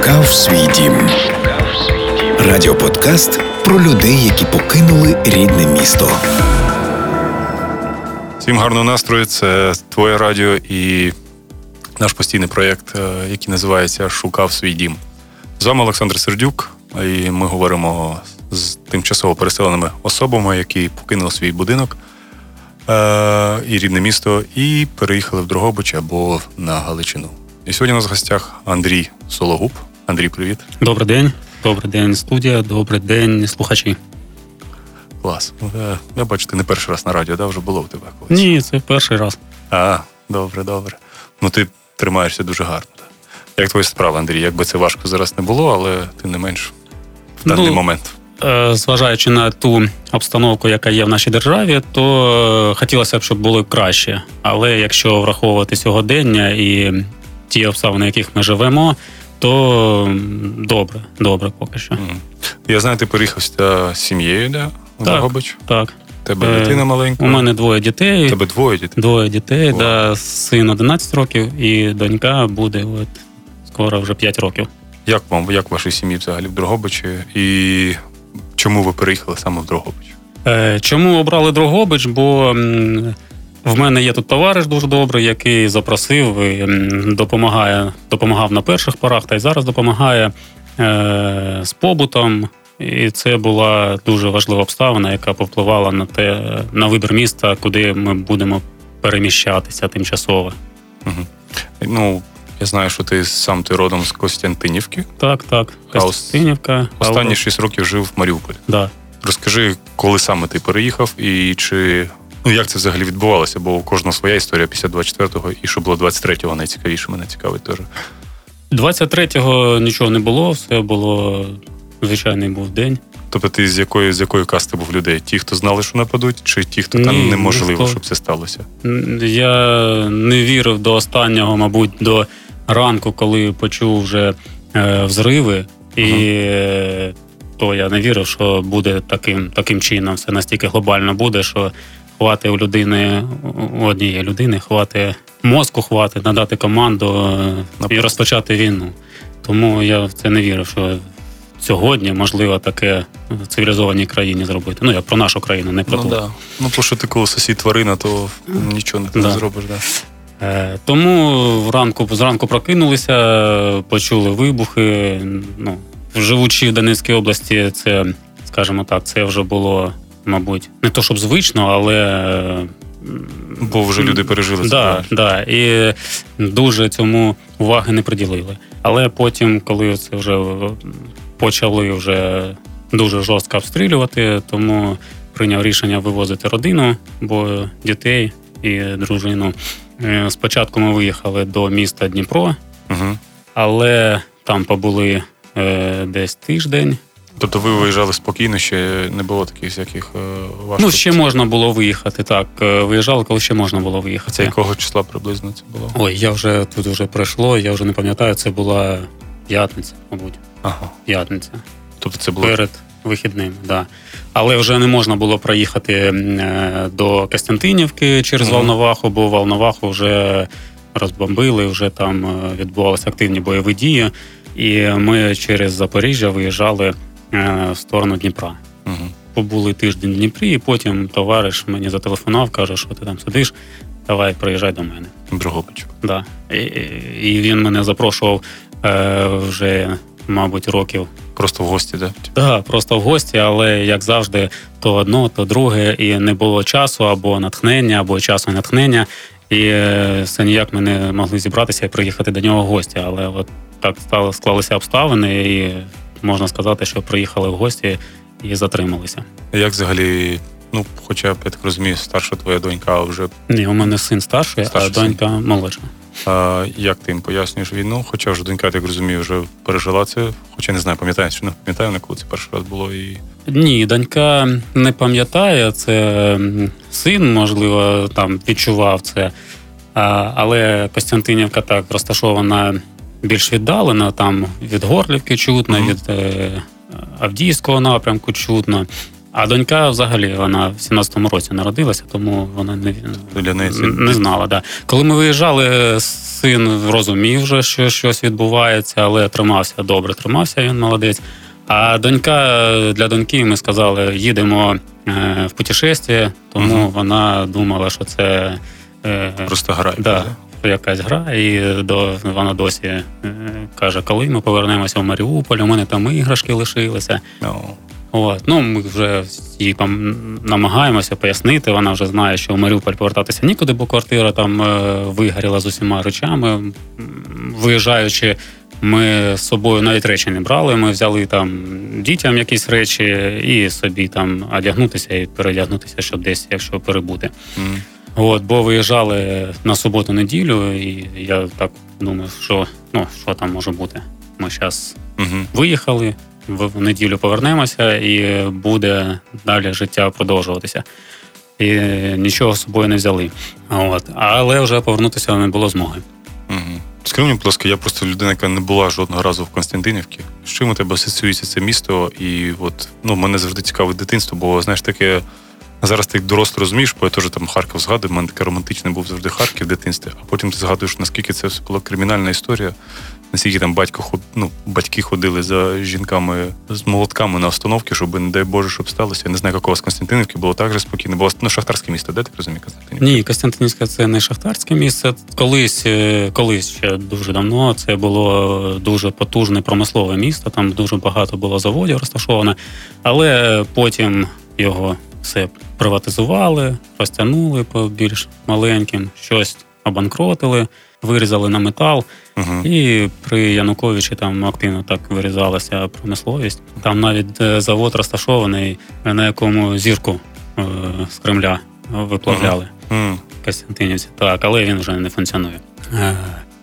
Шукав свій дім. Радіоподкаст про людей, які покинули рідне місто. Всім гарного настрою. Це твоє радіо і наш постійний проєкт, е, який називається Шукав свій дім. З вами Олександр Сердюк, і ми говоримо з тимчасово переселеними особами, які покинули свій будинок е- і рідне місто, і переїхали в Дрогобич або на Галичину. І сьогодні у нас в гостях Андрій Сологуб. Андрій, привіт. Добрий день. Добрий день, студія, добрий день, слухачі. Клас. Е, я бачу, ти не перший раз на радіо, да? вже було в тебе колись? Ні, це перший раз. А, добре, добре. Ну ти тримаєшся дуже гарно. Як твої справи, Андрій? Якби це важко зараз не було, але тим не менш в даний ну, момент. Е, зважаючи на ту обстановку, яка є в нашій державі, то е, хотілося б, щоб було краще. Але якщо враховувати сьогодення і ті обставини, в яких ми живемо, то добре, добре поки що. Я знаю, ти переїхав з сім'єю, да? В так, Дрогобич? Так. Тебе е, дитина маленька? У мене двоє дітей. Тебе двоє дітей? Двоє дітей, да, син 11 років, і донька буде от скоро вже 5 років. Як вам, як вашій сім'ї взагалі в Дрогобичі? І чому ви переїхали саме в Дрогобич? Е, Чому обрали Дрогобич? Бо в мене є тут товариш дуже добрий, який запросив і допомагає, допомагав на перших порах, та й зараз допомагає е, з побутом. І це була дуже важлива обставина, яка повпливала на те на вибір міста, куди ми будемо переміщатися тимчасово. Угу. Ну я знаю, що ти сам ти родом з Костянтинівки. Так, так. Костянтинівка. Останні шість років жив в Маріуполі. Да. Розкажи, коли саме ти переїхав, і чи ну як це взагалі відбувалося? Бо у кожного своя історія після 24-го, і що було 23-го, найцікавіше мене цікавить теж. 23-го нічого не було, все було звичайний був день. Тобто ти з якої з якої касти був людей? Ті, хто знали, що нападуть, чи ті, хто Ні, там неможливо, щоб це сталося? Я не вірив до останнього, мабуть, до ранку, коли почув вже е, взриви, і uh то я не вірив, що буде таким таким чином. Все настільки глобально буде, що хвати у людини у однієї людини, хвати мозку, хвати, надати команду е, і розпочати війну. Тому я в це не вірив, що сьогодні можливо таке в цивілізованій країні зробити. Ну я про нашу країну, не про ну, ту. Да. Ну то, що ти коли сусід тварина, то нічого не, да. зробиш. Да. Е, тому вранку зранку прокинулися, почули вибухи. Ну, Живучи в Донецькій області, це, скажімо так, це вже було, мабуть, не то щоб звично, але. Бо вже люди пережили це. Да, да, І дуже цьому уваги не приділили. Але потім, коли це вже почали вже дуже жорстко обстрілювати, тому прийняв рішення вивозити родину, бо дітей і дружину. Е, спочатку ми виїхали до міста Дніпро, угу. але там побули е, десь тиждень. Тобто ви виїжджали спокійно, ще не було таких всяких е, важких? Ну, ще можна було виїхати. Так, е, виїжджали, коли ще можна було виїхати. Це якого числа приблизно це було? Ой, я вже тут вже пройшло, я вже не пам'ятаю, це була п'ятниця, мабуть. Ага. П'ятниця. Тобто це було перед вихідним, да. Але вже не можна було проїхати е, до Костянтинівки через mm Волноваху, бо Волноваху вже розбомбили, вже там відбувалися активні бойові дії. І ми через Запоріжжя виїжджали в сторону Дніпра. Угу. Побули тиждень в Дніпрі, і потім товариш мені зателефонував, каже, що ти там сидиш, давай приїжджай до мене. Дрогобич. Да. І, і він мене запрошував е, вже, мабуть, років. Просто в гості, так? Да? Просто в гості, але як завжди, то одно, то друге, і не було часу або натхнення, або часу натхнення. І е, все ніяк ми не могли зібратися і приїхати до нього в гості. Але от так стали склалися обставини, і можна сказати, що приїхали в гості і затрималися. Як взагалі Ну, хоча б я так розумію, старша твоя донька вже. Ні, у мене син старший, старший а донька син. молодша. А, Як ти їм пояснюєш війну? Хоча вже донька, я так розумію, вже пережила це. Хоча не знаю, пам'ятаєш чи не пам'ятаю, на коли це перший раз було і. Ні, донька не пам'ятає. Це син, можливо, там відчував це. А, Але Костянтинівка так розташована більш віддалена, там від Горлівки чутно, mm-hmm. від е, Авдіївського напрямку чутно. А донька взагалі вона в 17-му році народилася, тому вона не це... не знала. Да. Коли ми виїжджали, син розумів, вже, що щось відбувається, але тримався добре, тримався він молодець. А донька для доньки ми сказали, їдемо е, в путешествие, тому угу. вона думала, що це е, просто гра. Да, якась гра, і до вона досі е, каже, коли ми повернемося в Маріуполь, у мене там іграшки лишилися. No. От. Ну, Ми вже їй там намагаємося пояснити. Вона вже знає, що в Маріуполь повертатися нікуди, бо квартира там е, вигоріла з усіма речами. Виїжджаючи, ми з собою навіть речі не брали. Ми взяли там дітям якісь речі і собі там одягнутися і передягнутися, щоб десь, якщо перебути. Mm. От, Бо виїжджали на суботу-неділю, і я так думаю, що ну, що там може бути. Ми зараз mm-hmm. виїхали в неділю повернемося, і буде далі життя продовжуватися. І нічого з собою не взяли. От. Але вже повернутися не було змоги. Угу. Скажи мені, будь ласка, я просто людина, яка не була жодного разу в Константинівці. З чим у тебе асоціюється це місто? І от ну, мене завжди цікавить дитинство, бо знаєш таке. Зараз ти доросло розумієш, бо я теж там Харків згадую, в мене таке романтичний був завжди Харків в дитинстві, а потім ти згадуєш, наскільки це все була кримінальна історія, наскільки там батько ну, батьки ходили за жінками з молотками на остановки, щоб, не дай Боже, щоб сталося. Я не знаю, якого з Константинівки було так же спокійно. Було ну, шахтарське місто, де ти розумієш Константинівка? Ні, Константинівська це не шахтарське місце. Колись, е, колись ще дуже давно це було дуже потужне промислове місто. Там дуже багато було заводів розташовано, але потім його все приватизували, розтягнули по більш маленьким, щось обанкротили вирізали на метал. uh І при Януковичі там активно так вирізалася промисловість. Там навіть е, завод розташований, на якому зірку е, з Кремля виплавляли uh-huh. Костянтинівці. Так, але він вже не функціонує.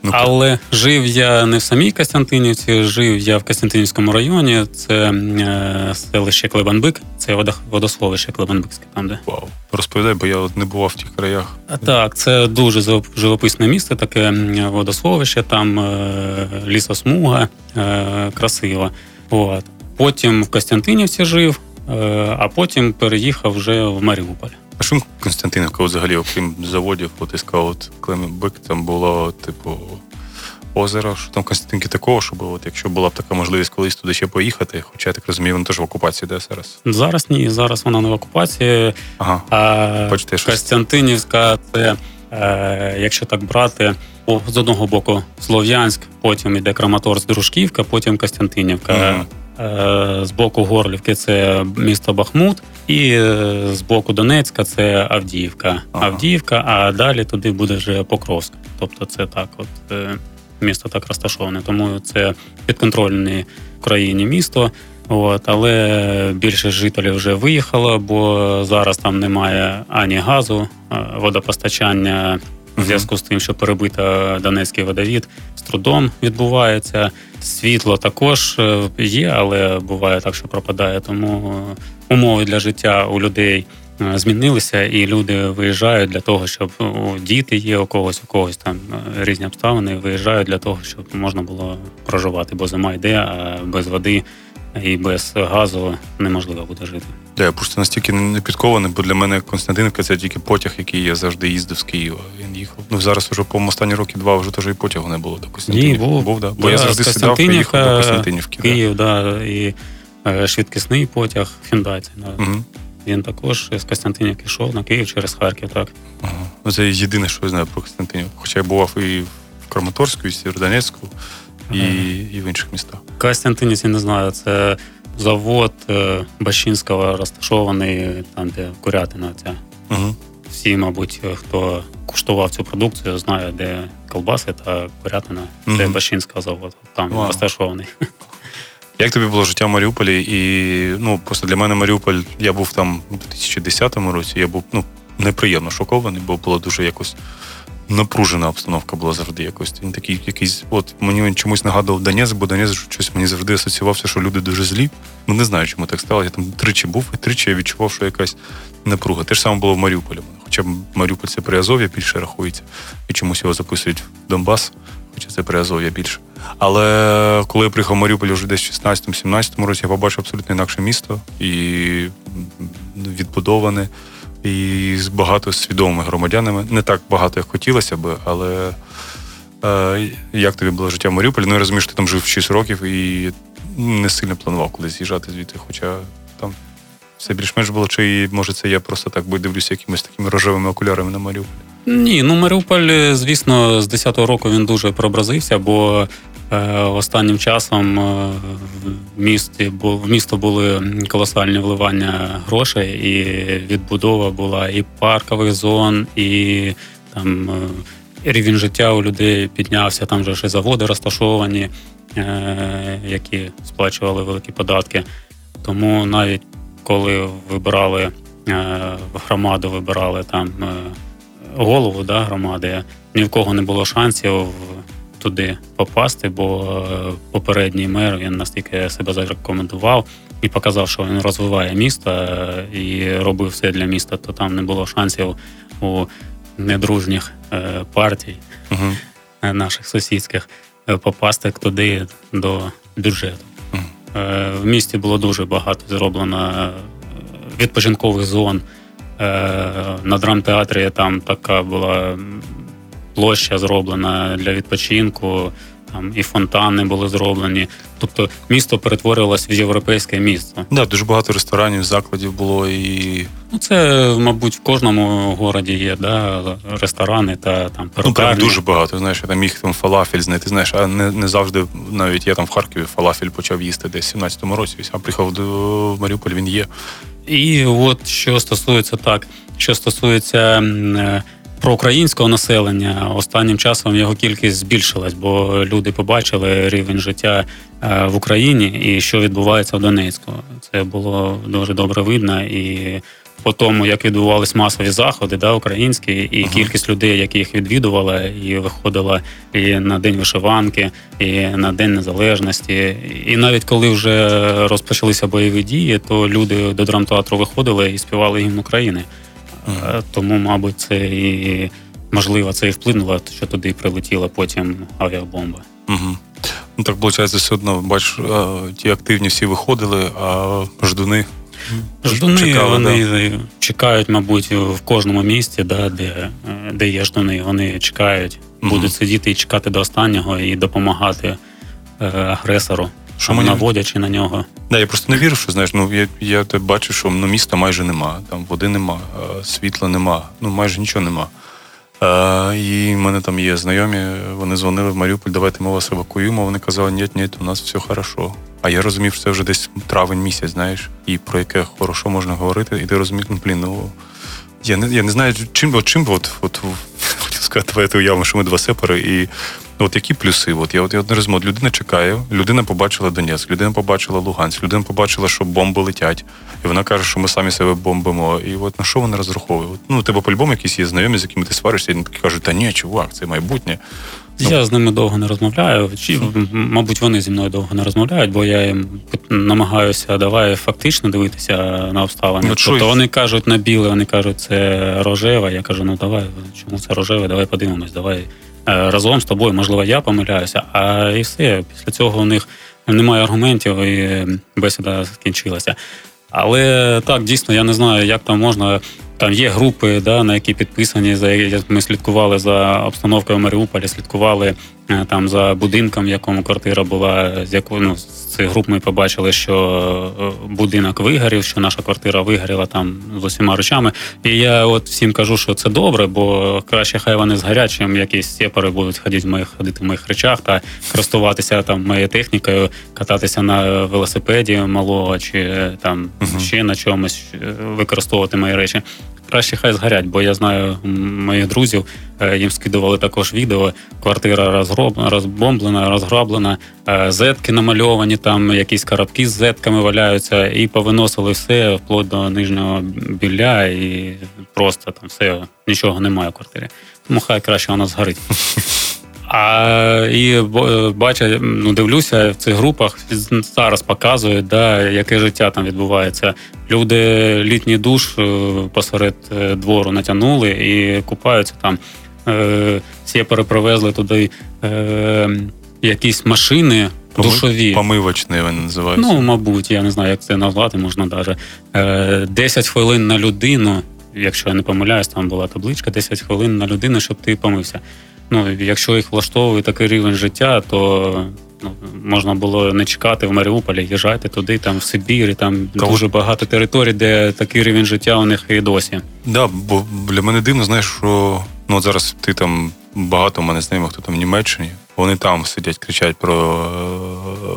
Ну, Але жив я не в самій Костянтинівці, жив я в Костянтинівському районі. Це е, селище Клебанбик, це водосховище Клебанбикське. Там де Вау. розповідай, бо я не бував в тих краях. Так, це дуже живописне місце, таке водосховище, там е, лісосмуга, е, красиво. От. Потім в Костянтинівці жив, а потім переїхав вже в Маріуполь. А що Константинівка взагалі, окрім заводів, от і сказав, от Клембик, там було, типу, озеро, що там Константинки такого, щоб от, якщо була б така можливість колись туди ще поїхати, хоча я так розумію, вона теж в окупації, де зараз? Зараз ні, зараз вона не в окупації. Ага. А Почти Костянтинівська це. Е, якщо так брати, з одного боку Слов'янськ, потім іде Краматорськ, Дружківка, потім Костянтинівка. Mm-hmm. Е, з боку Горлівки це місто Бахмут, і е, з боку Донецька це Авдіївка. Ага. Авдіївка, а далі туди буде вже Покровськ. Тобто, це так, от е, місто так розташоване. Тому це підконтрольне Україні місто. От, Але більше жителів вже виїхало, бо зараз там немає ані газу, водопостачання в зв'язку з тим, що перебита Донецький водовід з трудом відбувається. Світло також е, є, але буває так, що пропадає. Тому е, умови для життя у людей е, змінилися, і люди виїжджають для того, щоб діти є у когось, у когось там різні обставини. Виїжджають для того, щоб можна було проживати, бо зима йде, а без води і без газу неможливо буде жити. Да, я просто настільки не підкований, бо для мене Константинівка це тільки потяг, який я завжди їздив з Києва. Він їхав. Ну зараз вже по останні роки два вже теж і потягу не було до Константинівки. Ні, був, був да. Бо я завжди сідав і їхав до Константинівки. Київ, да. да і е, швидкісний потяг Хіндаці. Да. Угу. Він також з Константинівки йшов на Київ через Харків. так. Ага. Це єдине, що я знаю про Константинівку. Хоча я бував і в Краматорську, і в Сєвєродонецьку і і в інших містах. Костянтинівці не знаю. Це завод е, Бащинського розташований там, де Курятина. Ця. Угу. Всі, мабуть, хто куштував цю продукцію, знає, де колбаси та Курятина. Це угу. Бащинського завод. Там Вау. розташований. Як тобі було життя в Маріуполі? І ну просто для мене Маріуполь, я був там у 2010 році. Я був ну неприємно шокований, бо було дуже якось напружена обстановка була завжди якось. Він такий якийсь, от мені він чомусь нагадував Донець, бо Донець щось мені завжди асоціювався, що люди дуже злі. Ну не знаю, чому так стало. Я там тричі був, і тричі я відчував, що якась напруга. Те ж саме було в Маріуполі. Хоча Маріуполь це Приазов'я більше рахується, і чомусь його записують в Донбас. хоча це Приазов'я більше. Але коли я приїхав в Маріуполь вже десь в 16-17 році, я побачив абсолютно інакше місто і відбудоване, і з багато свідомими громадянами. Не так багато, як хотілося би, але е, як тобі було життя в Маріуполі? Ну я розумію, що ти там жив 6 років і не сильно планував кудись з'їжджати звідти, хоча там все більш-менш було, чи може це я просто так би дивлюся якимись такими рожевими окулярами на Маріуполь? Ні, ну Маріуполь, звісно, з 10-го року він дуже преобразився, бо останнім часом е, в місті в місто були колосальні вливання грошей, і відбудова була і паркових зон, і там е, рівень життя у людей піднявся. Там вже ще заводи розташовані, е, які сплачували великі податки. Тому навіть коли вибирали е, громаду, вибирали там е, голову да, громади, ні в кого не було шансів туди попасти, бо е, попередній мер він настільки себе зарекомендував і показав, що він розвиває місто і робив все для міста, то там не було шансів у недружніх партій Угу. наших сусідських попасти туди до бюджету. Е, в місті було дуже багато зроблено е, відпочинкових зон. Е, на драмтеатрі там така була площа зроблена для відпочинку, там і фонтани були зроблені. Тобто місто перетворилось в європейське місто. Да, дуже багато ресторанів, закладів було і. Ну, це, мабуть, в кожному городі є, да, ресторани та там Ну, прям дуже багато. Знаєш, я там міг там фалафель знайти. Знаєш, а не не завжди навіть я там в Харкові фалафель почав їсти десь в 17-му році. А приїхав до Маріуполь, він є. І от що стосується так, що стосується проукраїнського населення, останнім часом його кількість збільшилась, бо люди побачили рівень життя е, в Україні і що відбувається в Донецьку. Це було дуже добре видно і. По тому, як відбувались масові заходи, да, українські, і uh-huh. кількість людей, які їх відвідувала, і виходила і на день вишиванки, і на день незалежності. І навіть коли вже розпочалися бойові дії, то люди до драмтеатру виходили і співали гімн України. Е, тому, мабуть, це і можливо це і вплинуло, що туди прилетіла потім авіабомба. Угу. Ну так виходить, все одно бачиш, ті активні всі виходили, а ждуни. Ждуни чекали, вони да. чекають, мабуть, в кожному місті, да, де де є ждуни. Вони чекають, угу. будуть сидіти і чекати до останнього і допомагати е, агресору що мені... наводячи на нього. Да, я просто не вірю, що знаєш, ну я я те бачу, що ну, міста майже нема, там води нема, світла нема, ну майже нічого нема. А, І в мене там є знайомі, вони дзвонили в Маріуполь, давайте ми вас евакуюємо. Вони казали, ні, ні, у нас все хорошо. А я розумів, що це вже десь травень місяць, знаєш, і про яке хорошо можна говорити, і ти розумієш, ну блін, ну я не я не знаю, чим чим от, от, хотів сказати, давайте уявимо, що ми два сепари, і от які плюси? От я от я не розумію, людина чекає, людина побачила Донецьк, людина побачила Луганськ, людина побачила, що бомби летять, і вона каже, що ми самі себе бомбимо. І от на що вона розраховує? От, ну, у тебе по-любому якісь є знайомі, з якими ти сваришся, і вони такі кажуть, та ні, чувак, це майбутнє. Ну. Я з ними довго не розмовляю. Чи, мабуть, вони зі мною довго не розмовляють, бо я їм намагаюся давай фактично дивитися на обставини. Ну, тобто вони кажуть на біле, вони кажуть, це рожеве. Я кажу, ну давай, чому це рожеве? Давай подивимось, давай разом з тобою, можливо, я помиляюся, а і все. Після цього у них немає аргументів, і бесіда скінчилася. Але так, дійсно, я не знаю, як там можна. Там є групи, да, на які підписані, за ми слідкували за обстановкою в Маріуполі, слідкували е, там за будинком, в якому квартира була, з якою ну, цих груп ми побачили, що е, будинок вигорів, що наша квартира вигоріла там з усіма речами. І я от всім кажу, що це добре, бо краще хай вони згорять, чим якісь сепари будуть ходити в моїх ходити в моїх речах та користуватися там моєю технікою, кататися на велосипеді малого чи е, там uh ще на чомусь е, використовувати мої речі краще хай згорять, бо я знаю моїх друзів, е, їм скидували також відео. Квартира розгроб, розбомблена, розграблена, е, зетки намальовані, там якісь карабки з зетками валяються, і повиносили все вплоть до нижнього біля, і просто там все нічого немає в квартирі. Тому хай краще вона згорить. А і бачу, ну дивлюся в цих групах зараз показують, да, яке життя там відбувається. Люди літній душ е, посеред е, двору натягнули і купаються там. е, всі переперевезли туди е, якісь машини душові. Помивочні вони називаються. Ну, мабуть, я не знаю, як це назвати, можна навіть. Е, 10 хвилин на людину, якщо я не помиляюсь, там була табличка, 10 хвилин на людину, щоб ти помився. Ну, якщо їх влаштовує такий рівень життя, то ну, можна було не чекати в Маріуполі, їжджайте туди, там в Сибірі, там Кого? дуже багато територій, де такий рівень життя у них і досі. Да, бо для мене дивно, знаєш, що ну от зараз ти там багато в мене знайомих, хто там в Німеччині, вони там сидять, кричать про е,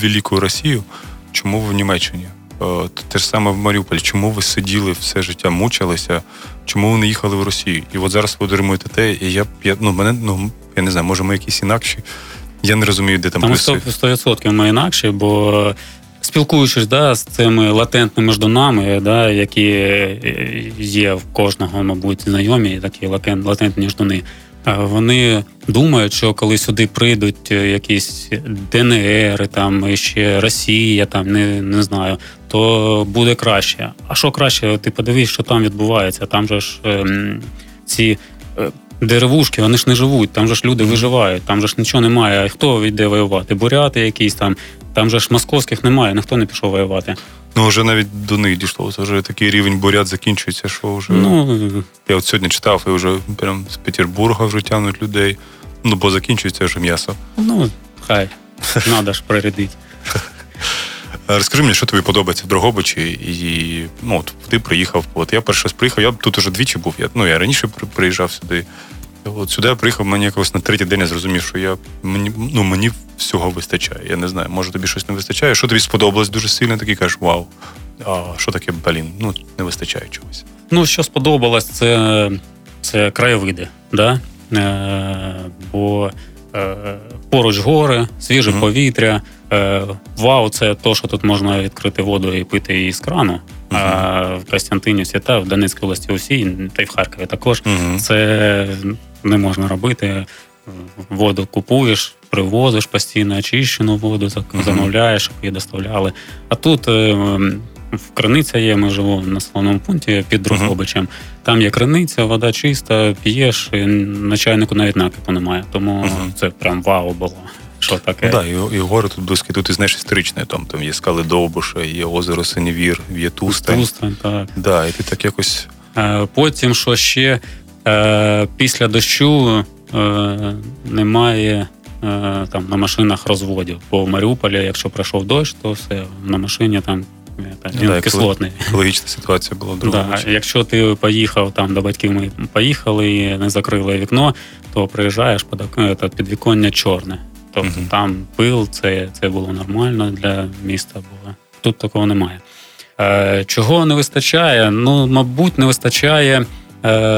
велику Росію. Чому в Німеччині? Е, Те ж саме в Маріуполі. Чому ви сиділи все життя, мучилися? Чому ви не їхали в Росію? І от зараз ви отримуєте те, і я, я ну мене ну я не знаю, може ми якісь інакші. Я не розумію, де там Там плюси. 100%, 100% ми інакше, бо спілкуючись да, з цими латентними ждунами, да, які е, є в кожного, мабуть, знайомі, такі латентні ждуни. е, Вони думають, що коли сюди прийдуть е, якісь ДНР, там і ще Росія, там не, не знаю, то буде краще. А що краще? Ти подивись, що там відбувається. Там же ж ем, ці е, деревушки, вони ж не живуть, там же ж люди виживають, там же ж нічого немає. А Хто йде воювати? Буряти якісь там, там же ж московських немає, ніхто не пішов воювати. Ну вже навіть до них дійшло. Це вже такий рівень бурят закінчується, що вже. Ну Я от сьогодні читав, і вже прям з Петербурга вже тягнуть людей. Ну, бо закінчується вже м'ясо. ну хай треба ж прирядити. А Розкажи мені, що тобі подобається в Дрогобичі, і ну, от ти приїхав. От я перший раз приїхав, я тут уже двічі був. Я, ну, я раніше приїжджав сюди. От сюди я приїхав, мені якось на третій день я зрозумів, що я мені, ну, мені всього вистачає. Я не знаю, може тобі щось не вистачає. Що тобі сподобалось дуже сильно, такий кажеш, вау. А що таке, блін, ну не вистачає чогось. Ну, що сподобалось, це, це краєвиди, да? Е, бо е, поруч гори, свіже Мгм. повітря. Е, вау, це то, що тут можна відкрити воду і пити її з крану. А в Костянтинівці та в Донецькій області усій, та й в Харкові також. Угу. Це не можна робити. Воду купуєш, привозиш постійно очищену воду, замовляєш, щоб її доставляли. А тут е, м, в криниця є, ми живемо в населеному пункті під Дрогобичем. Там є криниця, вода чиста, п'єш, і на чайнику навіть накипу немає. Тому Мгм. це прям вау було. Що таке? Ну, да, і, і гори тут близькі, тут і знаєш історичне, там, там є скали Довбуша, є озеро Синівір, є Тустань. Тустань, так. Да, і ти так якось. Е, Потім, що ще е, після дощу е, немає там на машинах розводів. Бо в Маріуполі, якщо пройшов дощ, то все на машині там е, він да, кислотний. Екологічна ситуація була в Да, якщо ти поїхав там до батьків, ми поїхали і не закрили вікно, то приїжджаєш під підвіконня чорне. Тобто там пил, це, це було нормально для міста. Було. Тут такого немає. Е, чого не вистачає? Ну, мабуть, не вистачає е,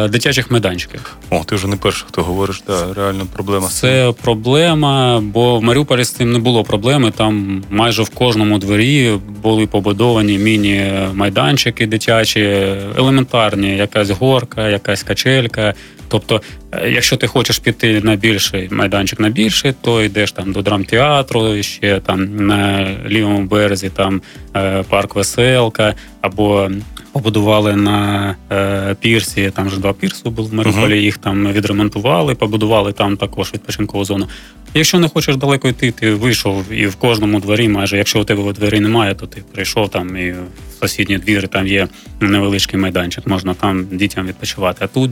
дитячих майданчиків. О, ти вже не перший, хто говориш, да, реально проблема. Це проблема, бо в Маріуполі з цим не було проблеми. Там майже в кожному дворі були побудовані міні-майданчики дитячі, елементарні, якась горка, якась качелька. Тобто, е, якщо ти хочеш піти на більший майданчик на більший, то йдеш там до драмтеатру, ще там на лівому березі там е, парк Веселка, або побудували на е, пірсі. Там ж два пірси були в Маріуполі, їх там відремонтували, побудували там також відпочинкову зону. Якщо не хочеш далеко йти, ти вийшов і в кожному дворі, майже якщо у тебе дверей немає, то ти прийшов там і в сусідні двір там є невеличкий майданчик, можна там дітям відпочивати. А тут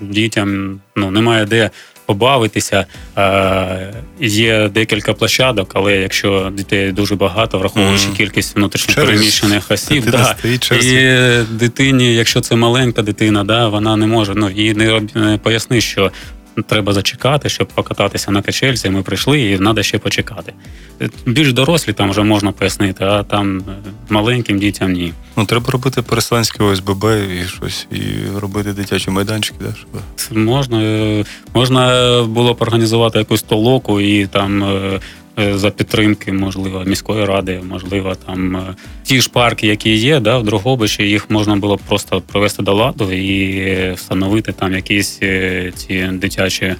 дітям ну немає де побавитися. Е, є декілька площадок, але якщо дітей дуже багато, враховуючи mm. кількість внутрішньопереміщених осіб, да, і дитині, якщо це маленька дитина, да, вона не може. Ну їй не поясни, що треба зачекати, щоб покататися на качельці. Ми прийшли, і треба ще почекати. Більш дорослі там вже можна пояснити, а там е, маленьким дітям ні. Ну, треба робити переселенське ОСББ і щось, і робити дитячі майданчики, да, щоб. Можна, е, можна було б організувати якусь толоку і там. Е, За підтримки, можливо, міської ради, можливо, там е, ті ж парки, які є, да, в Дрогобичі, їх можна було б просто привести до ладу і встановити там якісь е, ці дитячі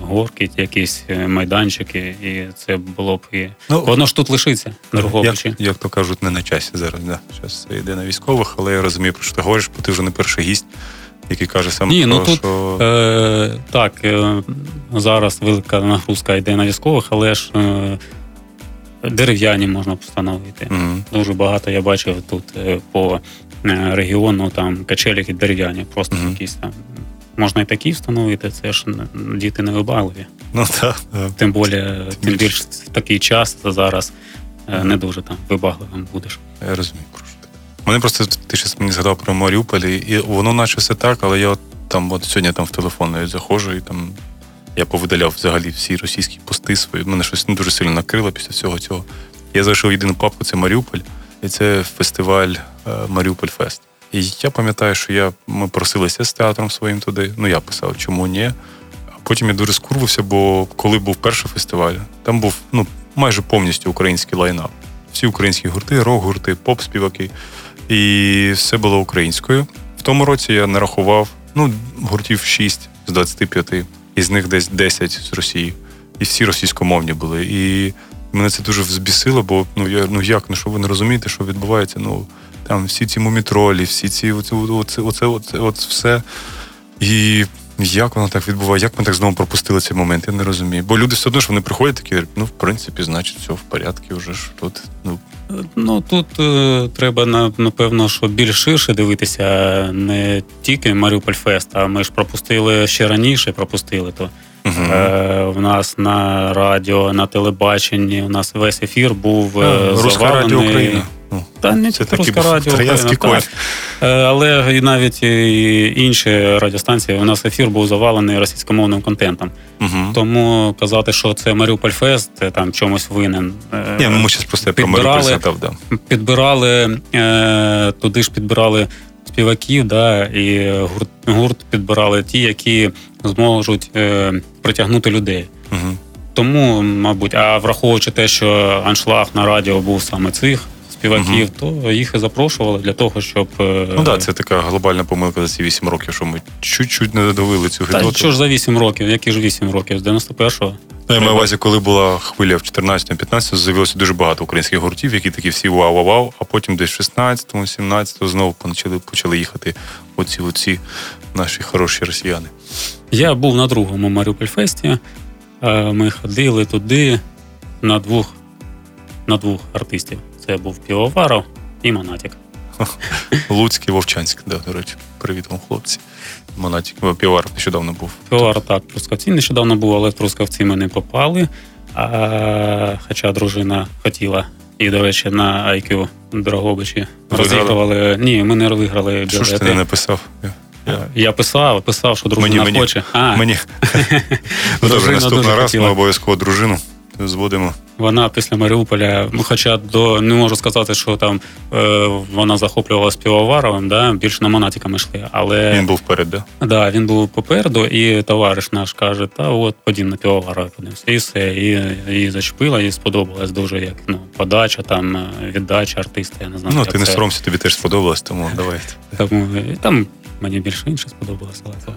горки, якісь майданчики, і це було б і Ну, воно ж тут лишиться Дрогобичі. Як, як то кажуть, не на часі зараз. Да. Зараз це йде на військових, але я розумію, про що ти говориш, бо ти вже не перший гість. Який каже саме Ні, ну тут, що. Е, так, е, зараз велика нагрузка йде на військових, але ж е, дерев'яні можна встановити. Мгм. Дуже багато я бачив тут е, по е, регіону там качеліки дерев'яні, просто Мгм. якісь там. Можна і такі встановити, це ж діти не вибагливі. Ну так. Тим більше, тим більш в такий час зараз е, не дуже там вибагливим будеш. Я розумію. Мене просто ти щось мені згадав про Маріуполь, і воно наче все так, але я там от сьогодні там в телефон навіть заходжу, і там я повидаляв взагалі всі російські пости свої. Мене щось не дуже сильно накрило після всього цього. Я знайшов єдину папку, це Маріуполь, і це фестиваль е, Маріуполь Фест. І я пам'ятаю, що я, ми просилися з театром своїм туди. Ну, я писав, чому ні. А потім я дуже скурвився, бо коли був перший фестиваль, там був ну, майже повністю український лайнап. Всі українські гурти, рок-гурти, поп-співаки. І все було українською. В тому році я нарахував ну, гуртів 6 з 25, із них десь 10 з Росії. І всі російськомовні були. І мене це дуже взбісило, бо ну я ну як, ну що ви не розумієте, що відбувається? Ну там всі ці мумітролі, всі ці оце, оце, оце, оце, от все. І як воно так відбуває? Як ми так знову пропустили цей момент? Я не розумію. Бо люди все одно ж вони приходять такі, ну, в принципі, значить, все в порядку вже ж тут. Ну, Ну тут е, треба на- напевно, що більш ширше дивитися, не тільки Маріуполь Фест, а ми ж пропустили ще раніше, пропустили то. угу. Е, в нас на радіо, на телебаченні, у нас весь ефір був е, Руська радіо Україна. Ну, Та не Це тільки був радіо Україна, так. Е, але і навіть і інші радіостанції, у нас ефір був завалений російськомовним контентом. угу. Тому казати, що це Маріуполь Фест, е, там чомусь винен. е, Ні, ну ми зараз просто про Маріуполь да. підбирали туди ж підбирали співаків, да, і гурт, гурт підбирали ті, які зможуть притягнути людей. Угу. Тому, мабуть, а враховуючи те, що аншлаг на радіо був саме цих співаків, то їх і запрошували для того, щоб. е, Ну так, да, це така глобальна помилка за ці 8 років, що ми чуть-чуть не додавили цю Та що ж за 8 років? Які ж 8 років? З 91-го? Ну, я маю увазі, коли була хвиля в 14-15, з'явилося дуже багато українських гуртів, які такі всі вау-вау-вау, а потім десь в 16-му, 17-му знову почали, почали їхати оці, оці наші хороші росіяни. Я був на другому Маріупольфесті. Е, Ми ходили туди на двох, на двох артистів. Це був Півоваров і Монатік. Луцький, Вовчанськ, да, до речі. Привіт вам, хлопці. Монатік, Півар нещодавно був. Півовар так, Трускавці нещодавно був, але в Трускавці ми не попали. А, хоча дружина хотіла. І, до речі, на IQ Дрогобичі розігрували. Ні, ми не виграли Що ж ти не написав? Я- писав, писав, що дружина Мені- мені. хоче. А, Мені. ну, добре, наступний раз ми обов'язково дружину зводимо. Вона після Маріуполя, ну, хоча до не можу сказати, що там е, вона захоплювалася півоваровим, да, більше на монатиками йшли. Але Він був вперед, да? да, він був попереду, і товариш наш каже: та от подім на півоварові подивимося. І все. І її зачепила, їй сподобалось дуже як ну, подача, там е, віддача артиста. Я не знаю. Ну, ти не соромся, тобі теж сподобалось, тому давай. Тому там мені більше інше сподобалося. Але.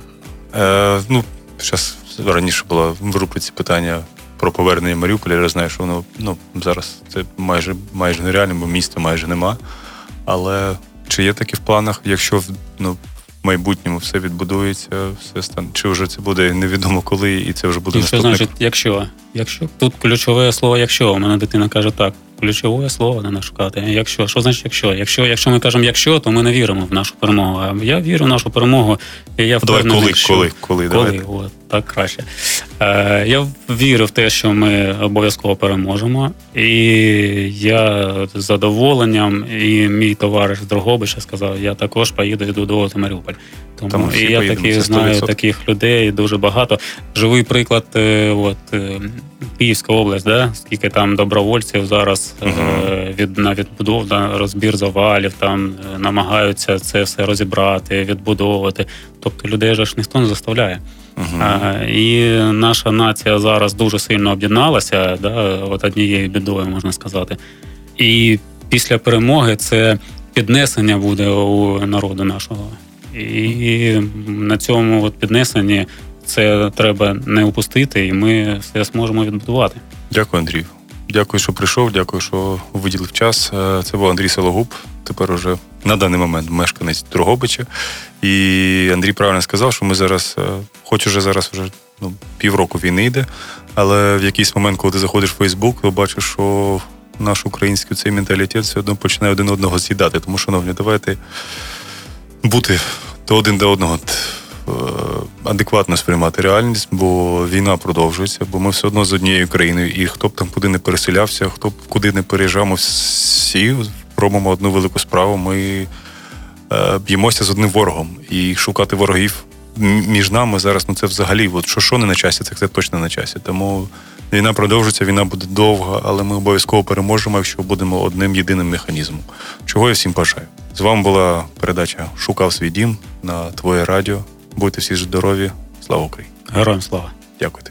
Е, ну, зараз раніше було в рубриці питання про повернення Маріуполя. Я знаю, що воно ну, зараз це майже, майже нереально, бо міста майже нема. Але чи є такі в планах, якщо в ну, в майбутньому все відбудується, все стане, чи вже це буде невідомо коли, і це вже буде І що значить, якщо? Якщо тут ключове слово, якщо у мене дитина каже так, ключове слово треба шукати. Якщо що значить, якщо? Якщо, якщо ми кажемо якщо, то ми не віримо в нашу перемогу. А я вірю в нашу перемогу, і я Давай коли, що коли, коли, коли, от так краще. Е, я вірю в те, що ми обов'язково переможемо, і я з задоволенням, і мій товариш з Дрогобича сказав, я також поїду і додовувати Маріуполь. Тому Та і я таких знаю таких людей дуже багато. Живий приклад, е, от е, Київська область, да? скільки там добровольців зараз Мгм. від на відбудов, да, розбір завалів, там е, намагаються це все розібрати, відбудовувати. Тобто людей ж ніхто не заставляє. Мгм. А, і наша нація зараз дуже сильно об'єдналася, да, от однією бідою, можна сказати. І після перемоги це піднесення буде у народу нашого. І на цьому от піднесенні це треба не упустити, і ми все зможемо відбудувати. Дякую, Андрію. Дякую, що прийшов. Дякую, що виділив час. Е, це був Андрій Сологуб. Тепер уже на даний момент мешканець Дрогобича. І Андрій правильно сказав, що ми зараз, е, хоч уже зараз вже ну, півроку війни йде, але в якийсь момент, коли ти заходиш в Фейсбук, то бачиш, що наш український цей менталітет все одно починає один одного з'їдати. Тому, шановні, давайте бути до один до одного. Е, адекватно сприймати реальність, бо війна продовжується, бо ми все одно з однією країною, і хто б там куди не переселявся, хто б куди не переїжджав, ми всі робимо одну велику справу. Ми е, б'ємося з одним ворогом і шукати ворогів між нами зараз. Ну це взагалі, от що що не на часі, це, це точно на часі. Тому війна продовжиться, війна буде довга, але ми обов'язково переможемо, якщо будемо одним єдиним механізмом. Чого я всім бажаю. З вами була передача Шукав свій дім на Твоє Радіо. Будьте всі здорові. Слава Україні! Героям слава! Дякую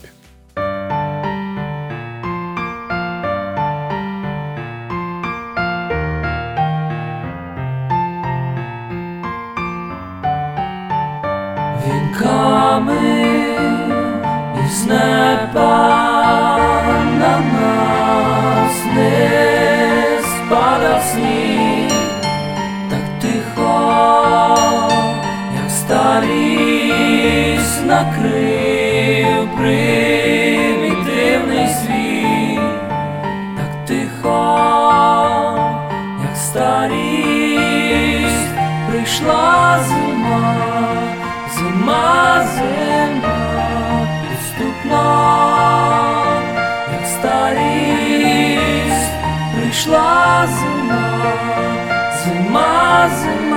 примітивний світ, так тихо, як старість. Прийшла зима, зима, зима підступна, як старість. Прийшла зима, зима, зима,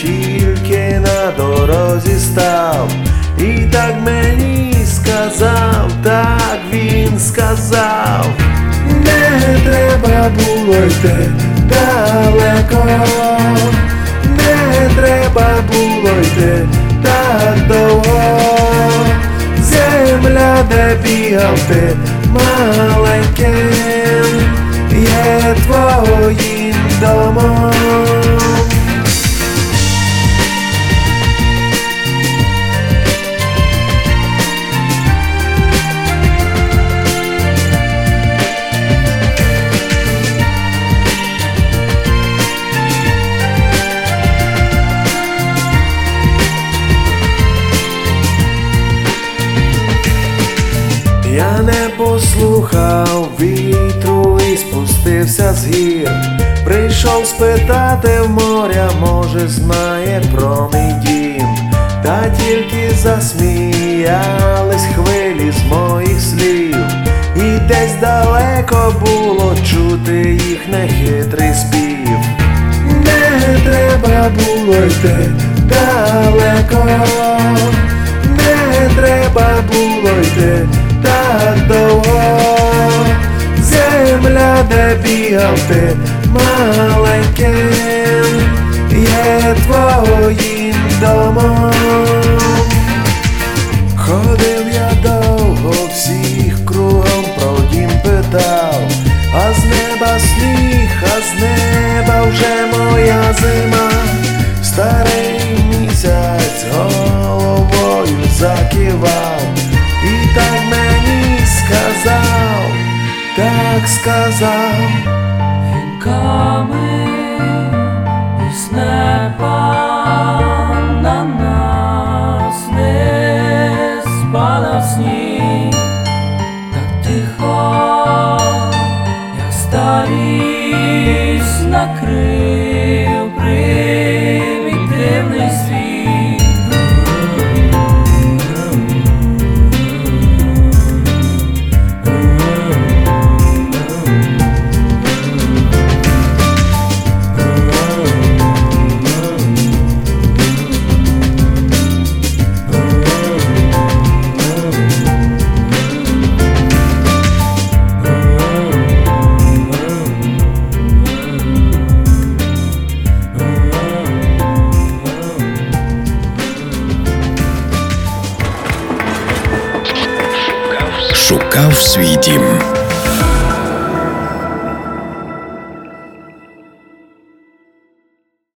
тільки на дорозі став, і так мені сказав, так він сказав, не треба було йти далеко. Не треба було йти так довго, земля, де бігав ти маленьким, є твоїм домом. Послухав вітру і спустився з гір. Прийшов спитати в моря, може, знає про мій дім. Та тільки засміялись хвилі з моїх слів, і десь далеко було чути їх нехитрий спів. Не треба було йти далеко, не треба було йти так довго, земля, де бігав ти маленьким, є твоїм домом. Ходив я довго, всіх кругом про дім питав, а з неба сніг, а з неба вже моя зима, старий місяць головою закивав, так сказав. Вінками